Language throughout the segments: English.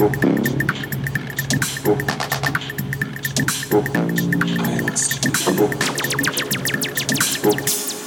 I lost you.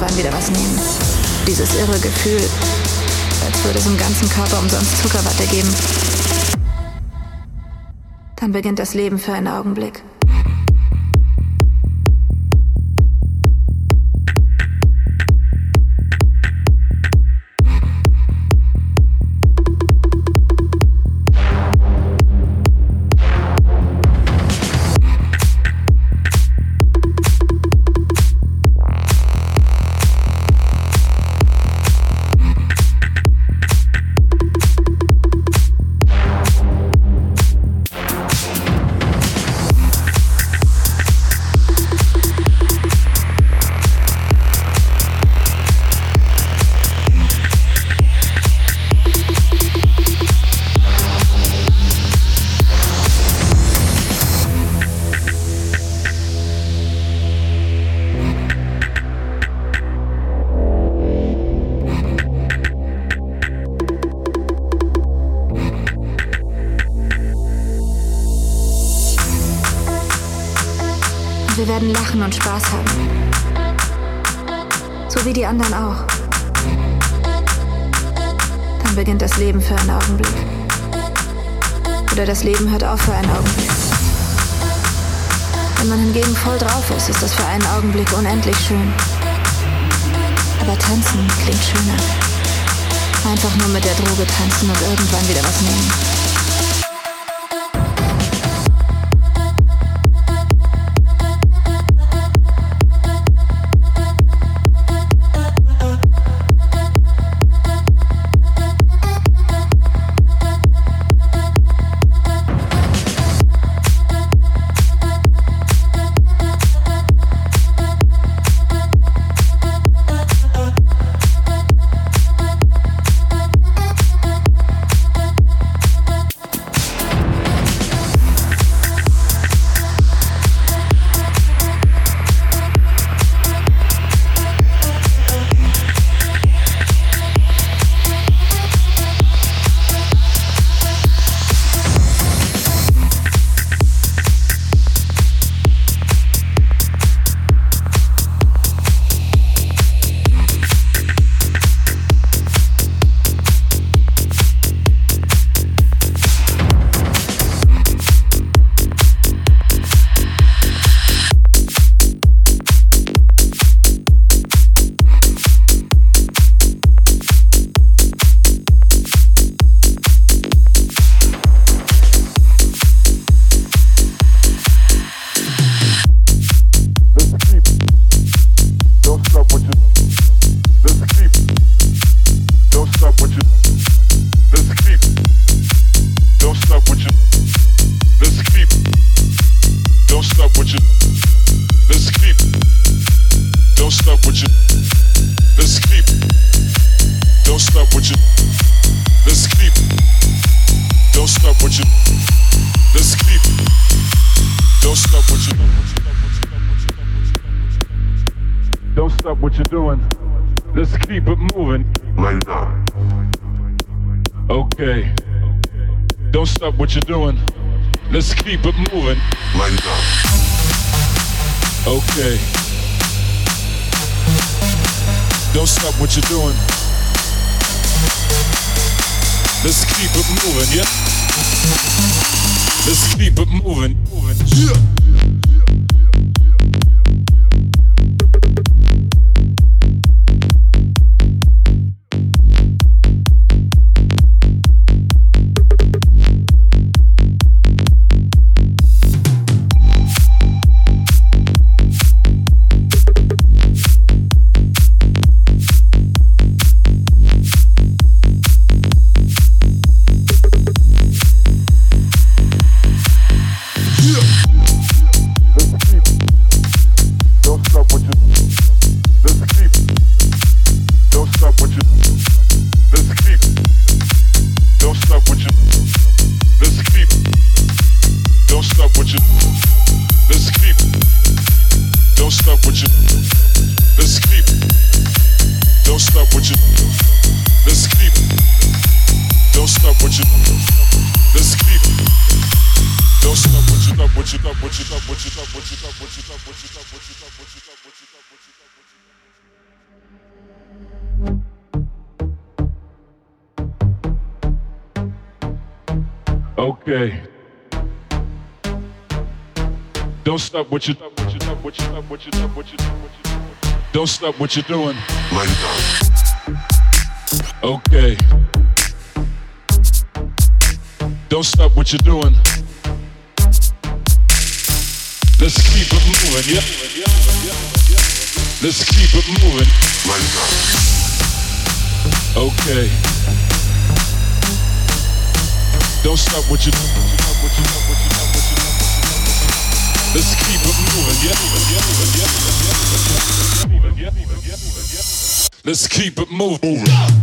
irgendwann wieder was nehmen. Dieses irre Gefühl, als würde es im ganzen Körper umsonst Zuckerwatte geben. Dann beginnt das Leben für einen Augenblick. Don't stop what you what you what you what you what you what you Don't stop what you're doing. Lay down. Okay. Don't stop what you're doing. Let's keep it moving, yeah. Let's keep it moving. Lay down. Okay. Don't stop what you're you Let's keep it moving. Let's keep it moving.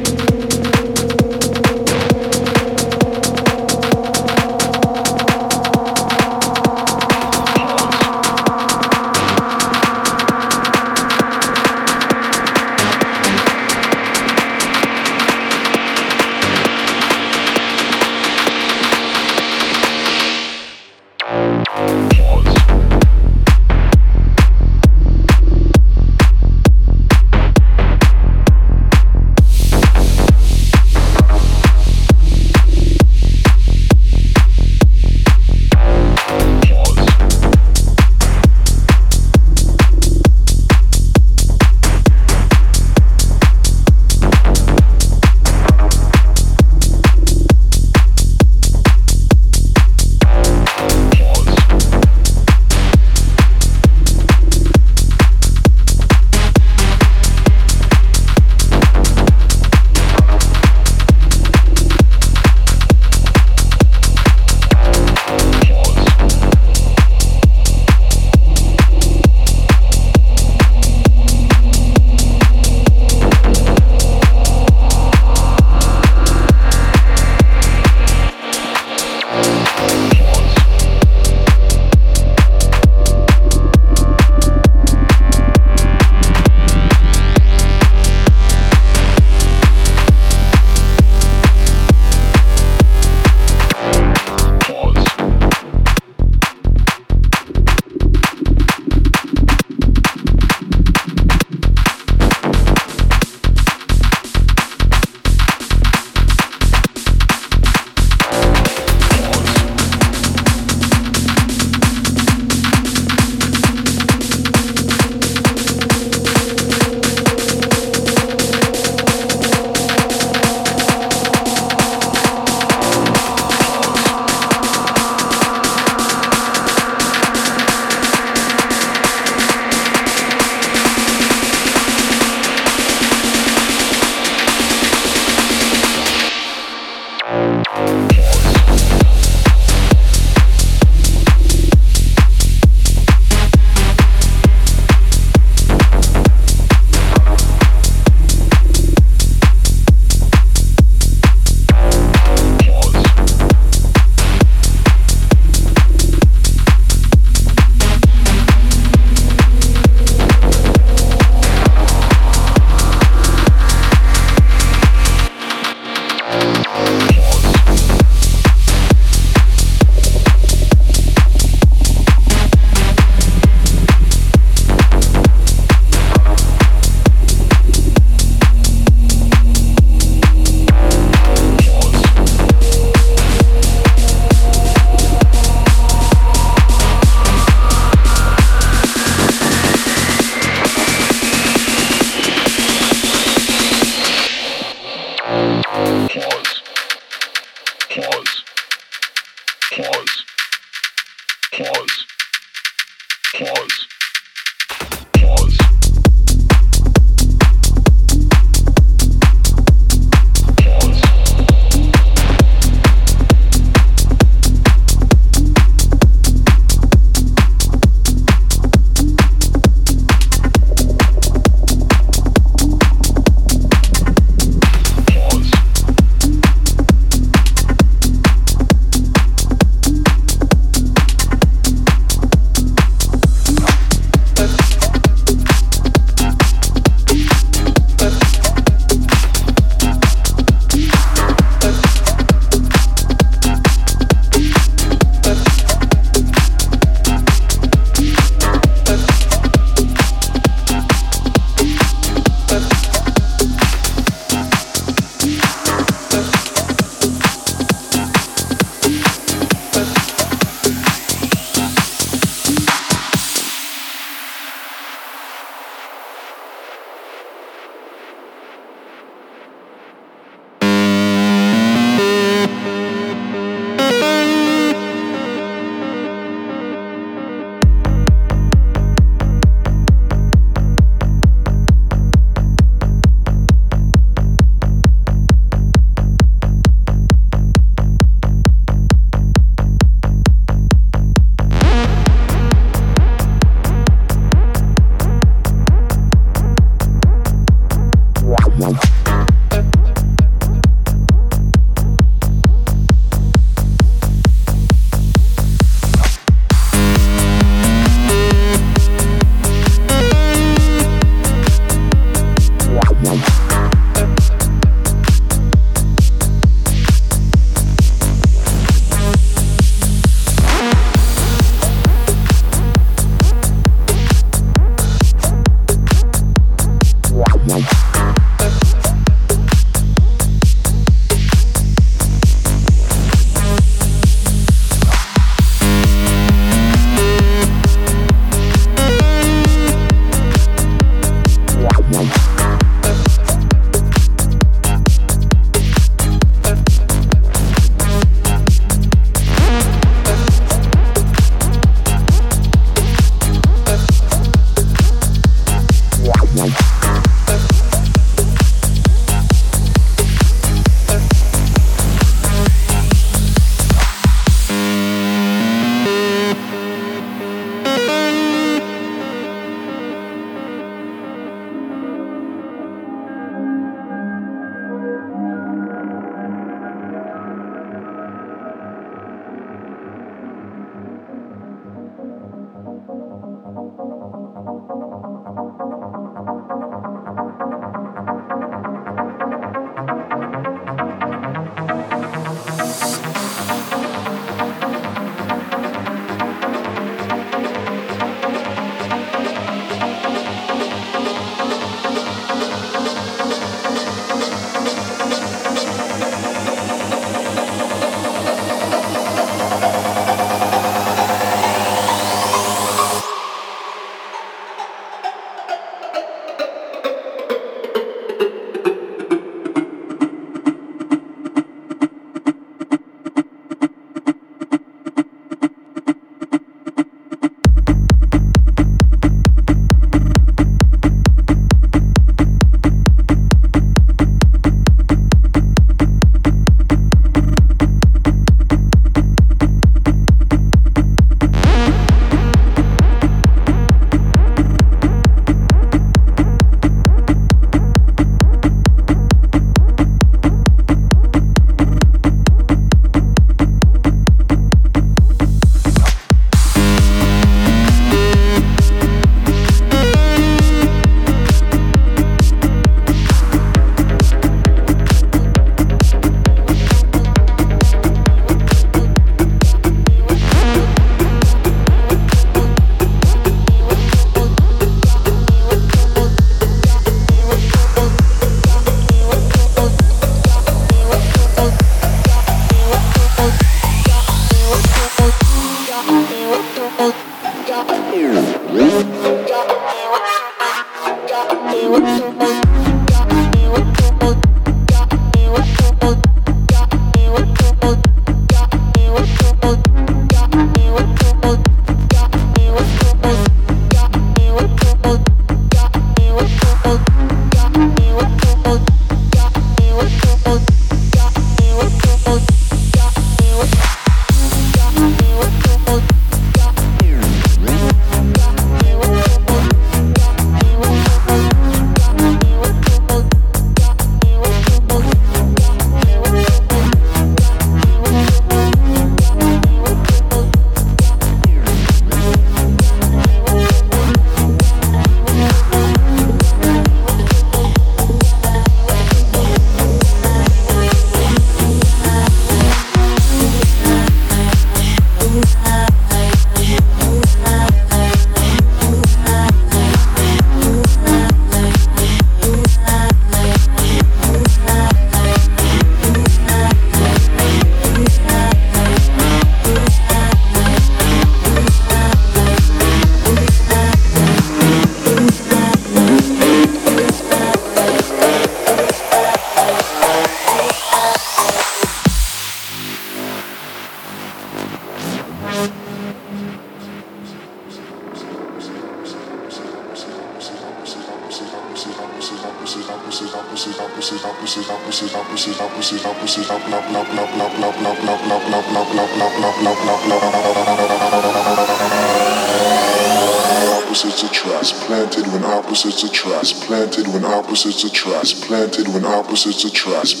planted when opposites attract.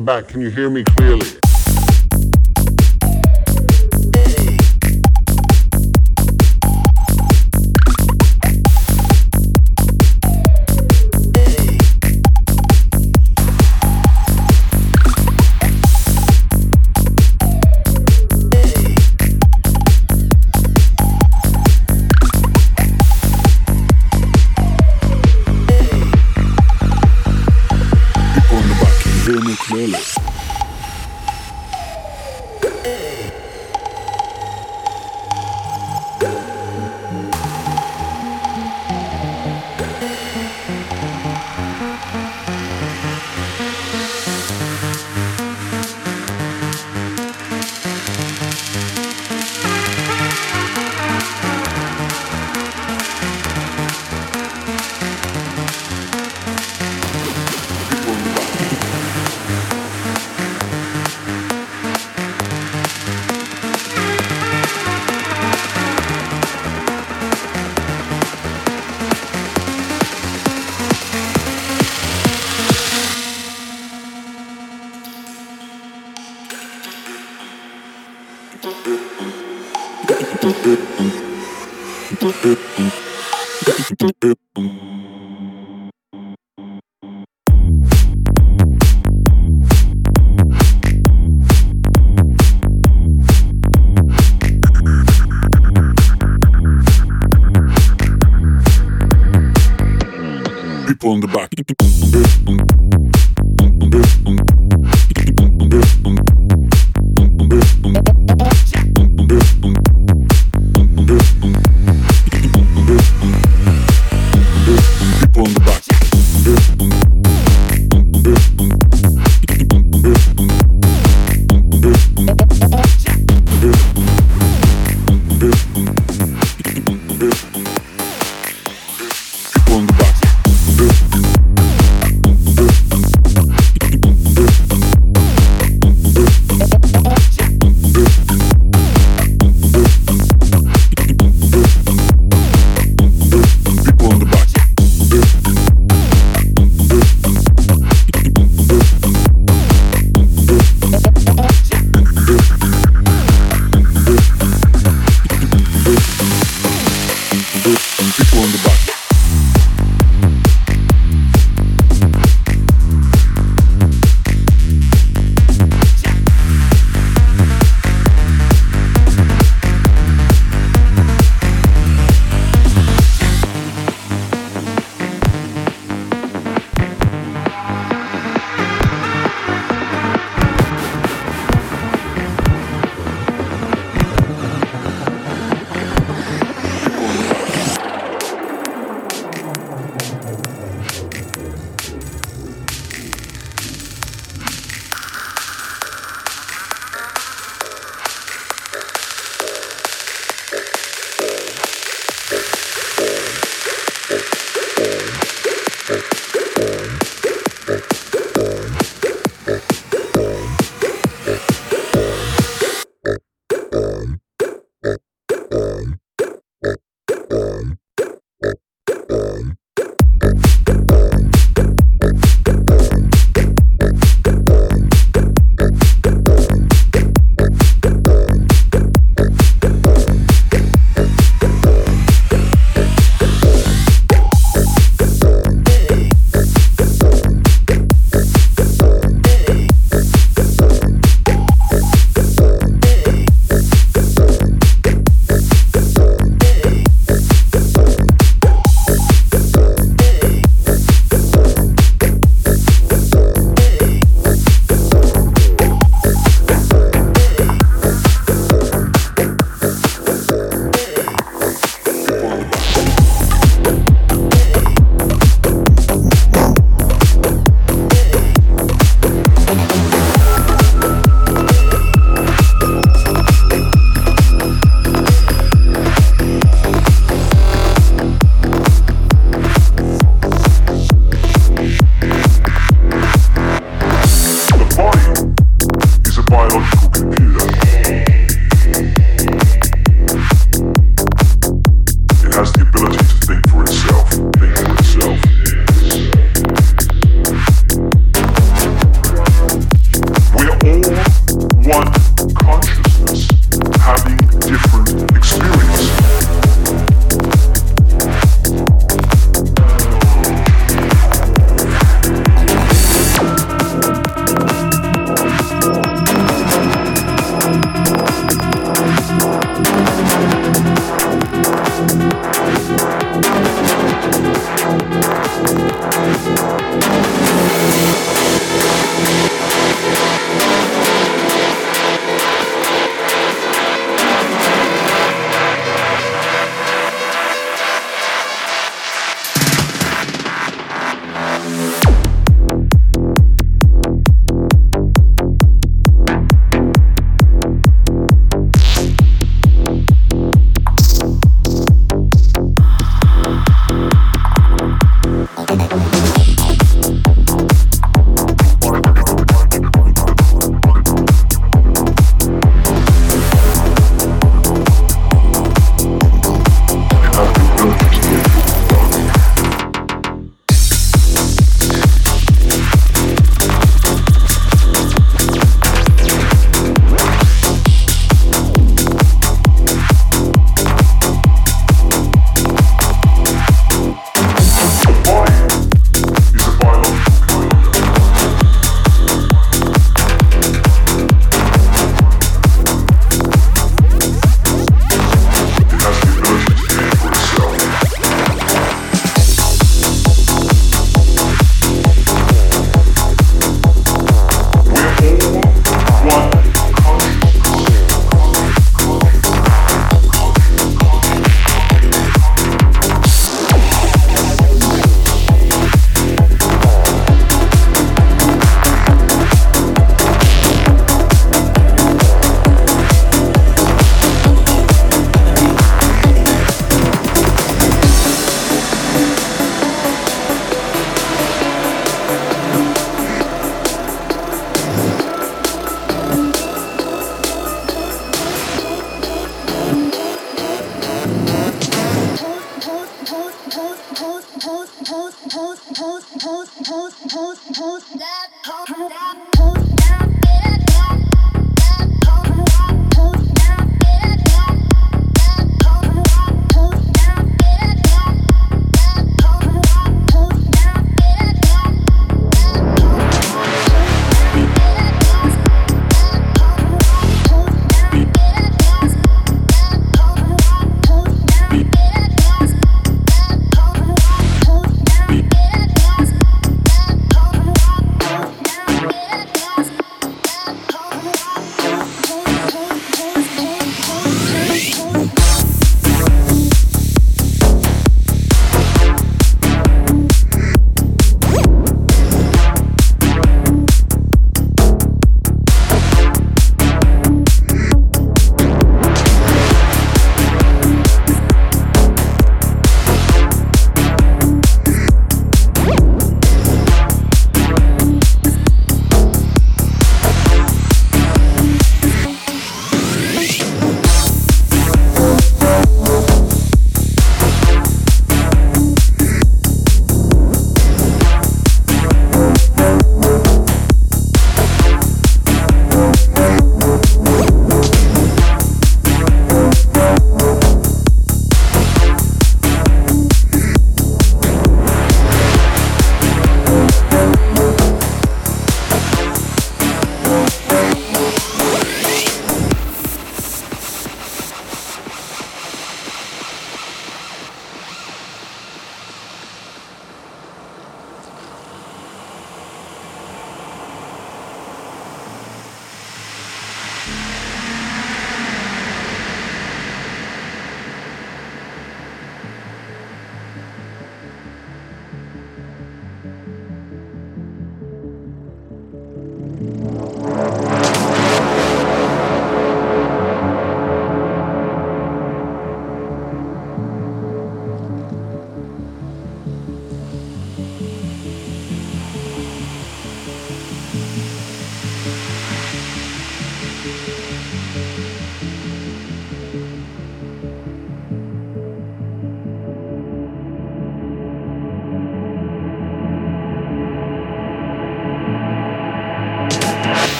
the back. Can you hear me clearly?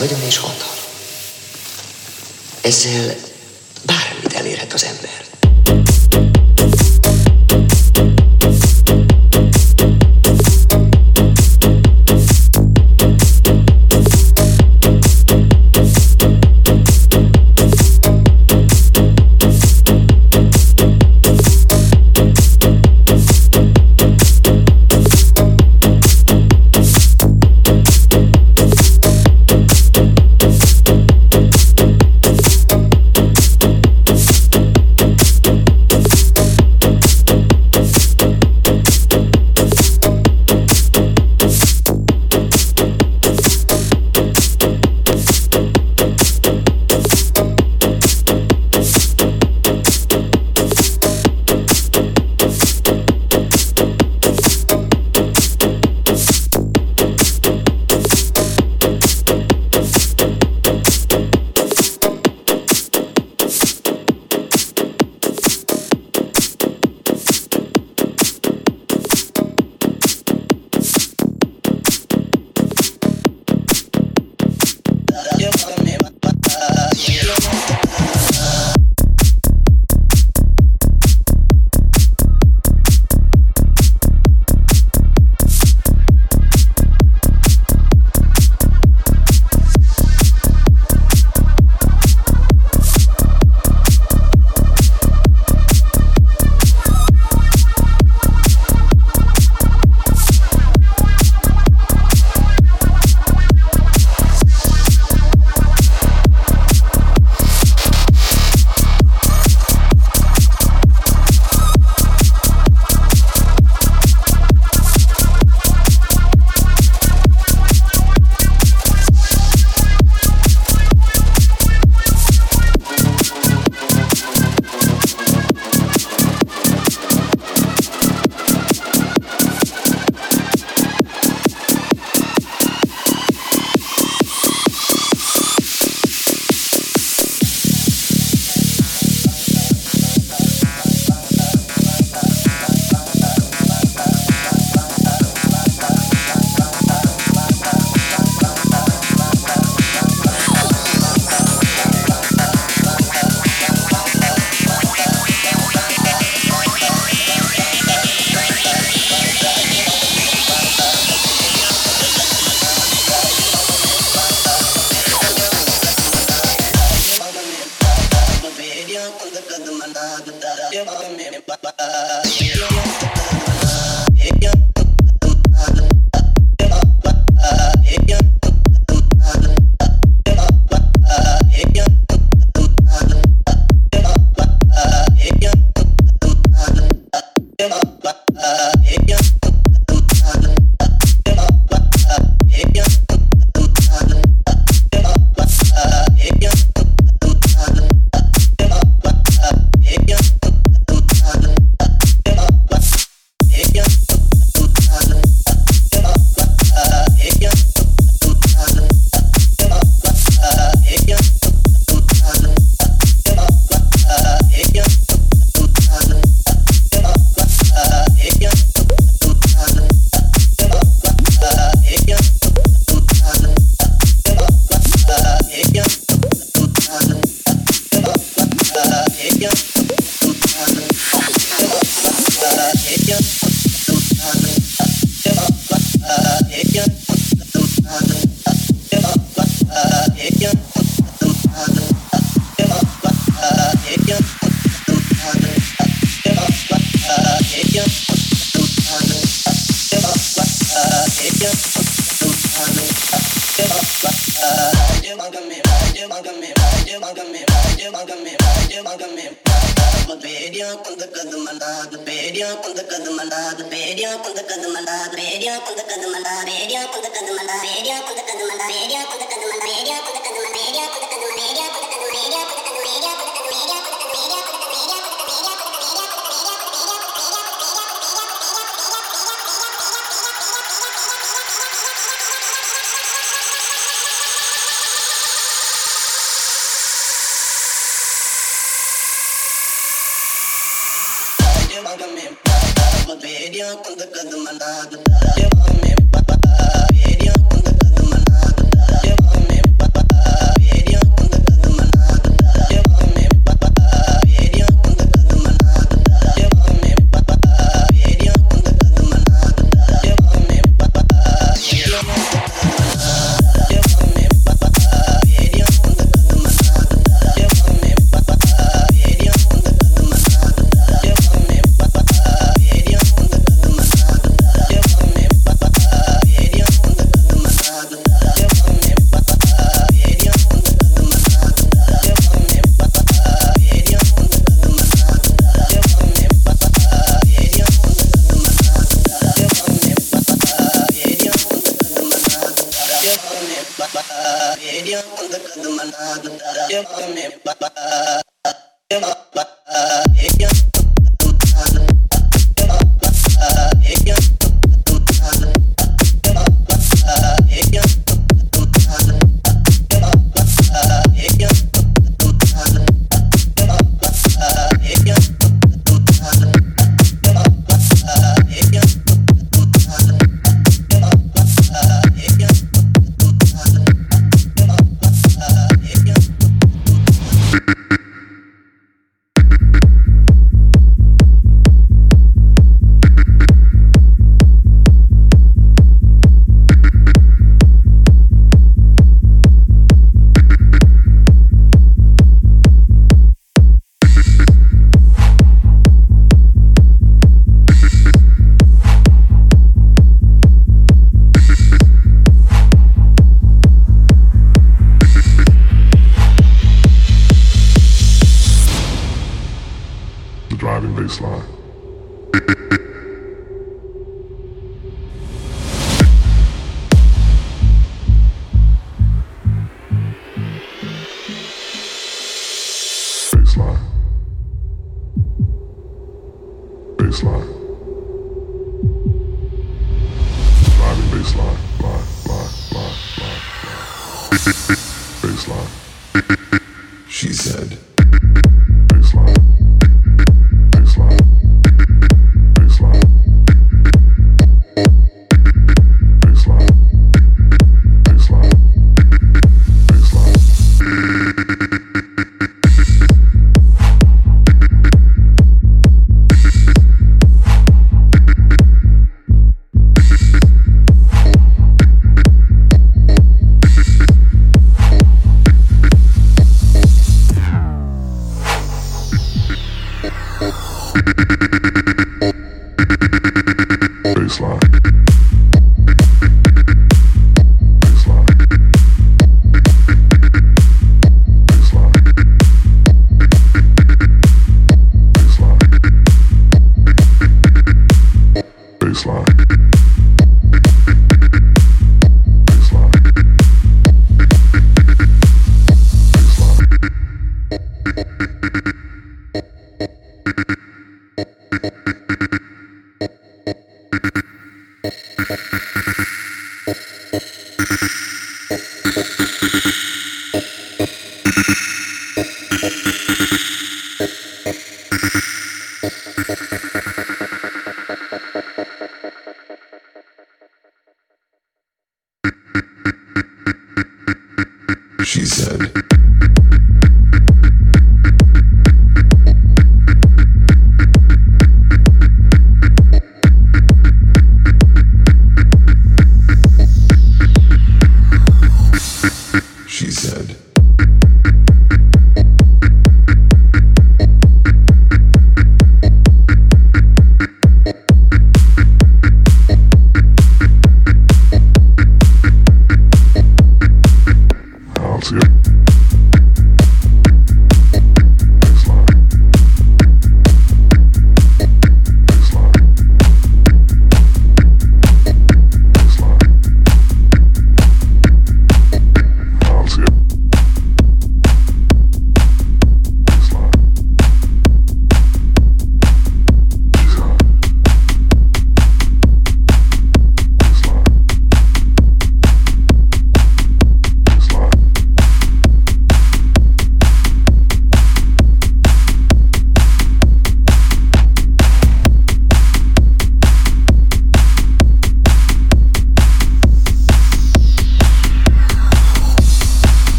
Vagyon és hatalom. Ezzel